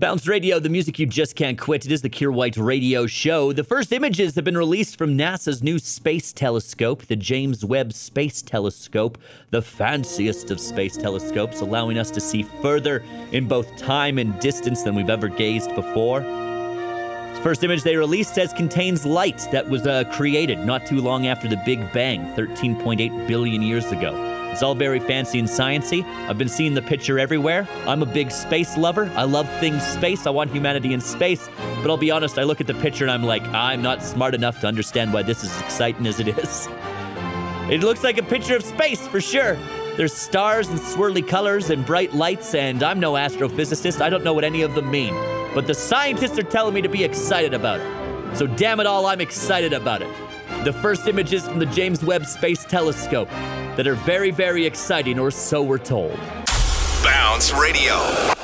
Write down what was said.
Bounce Radio, the music you just can't quit. It is the Kier White Radio Show. The first images have been released from NASA's new space telescope, the James Webb Space Telescope, the fanciest of space telescopes, allowing us to see further in both time and distance than we've ever gazed before. The first image they released says contains light that was uh, created not too long after the Big Bang, 13.8 billion years ago. It's all very fancy and sciency. I've been seeing the picture everywhere. I'm a big space lover. I love things space. I want humanity in space. But I'll be honest, I look at the picture and I'm like, I'm not smart enough to understand why this is as exciting as it is. It looks like a picture of space for sure. There's stars and swirly colors and bright lights, and I'm no astrophysicist. I don't know what any of them mean. But the scientists are telling me to be excited about it. So, damn it all, I'm excited about it. The first images from the James Webb Space Telescope that are very, very exciting, or so we're told. Bounce Radio.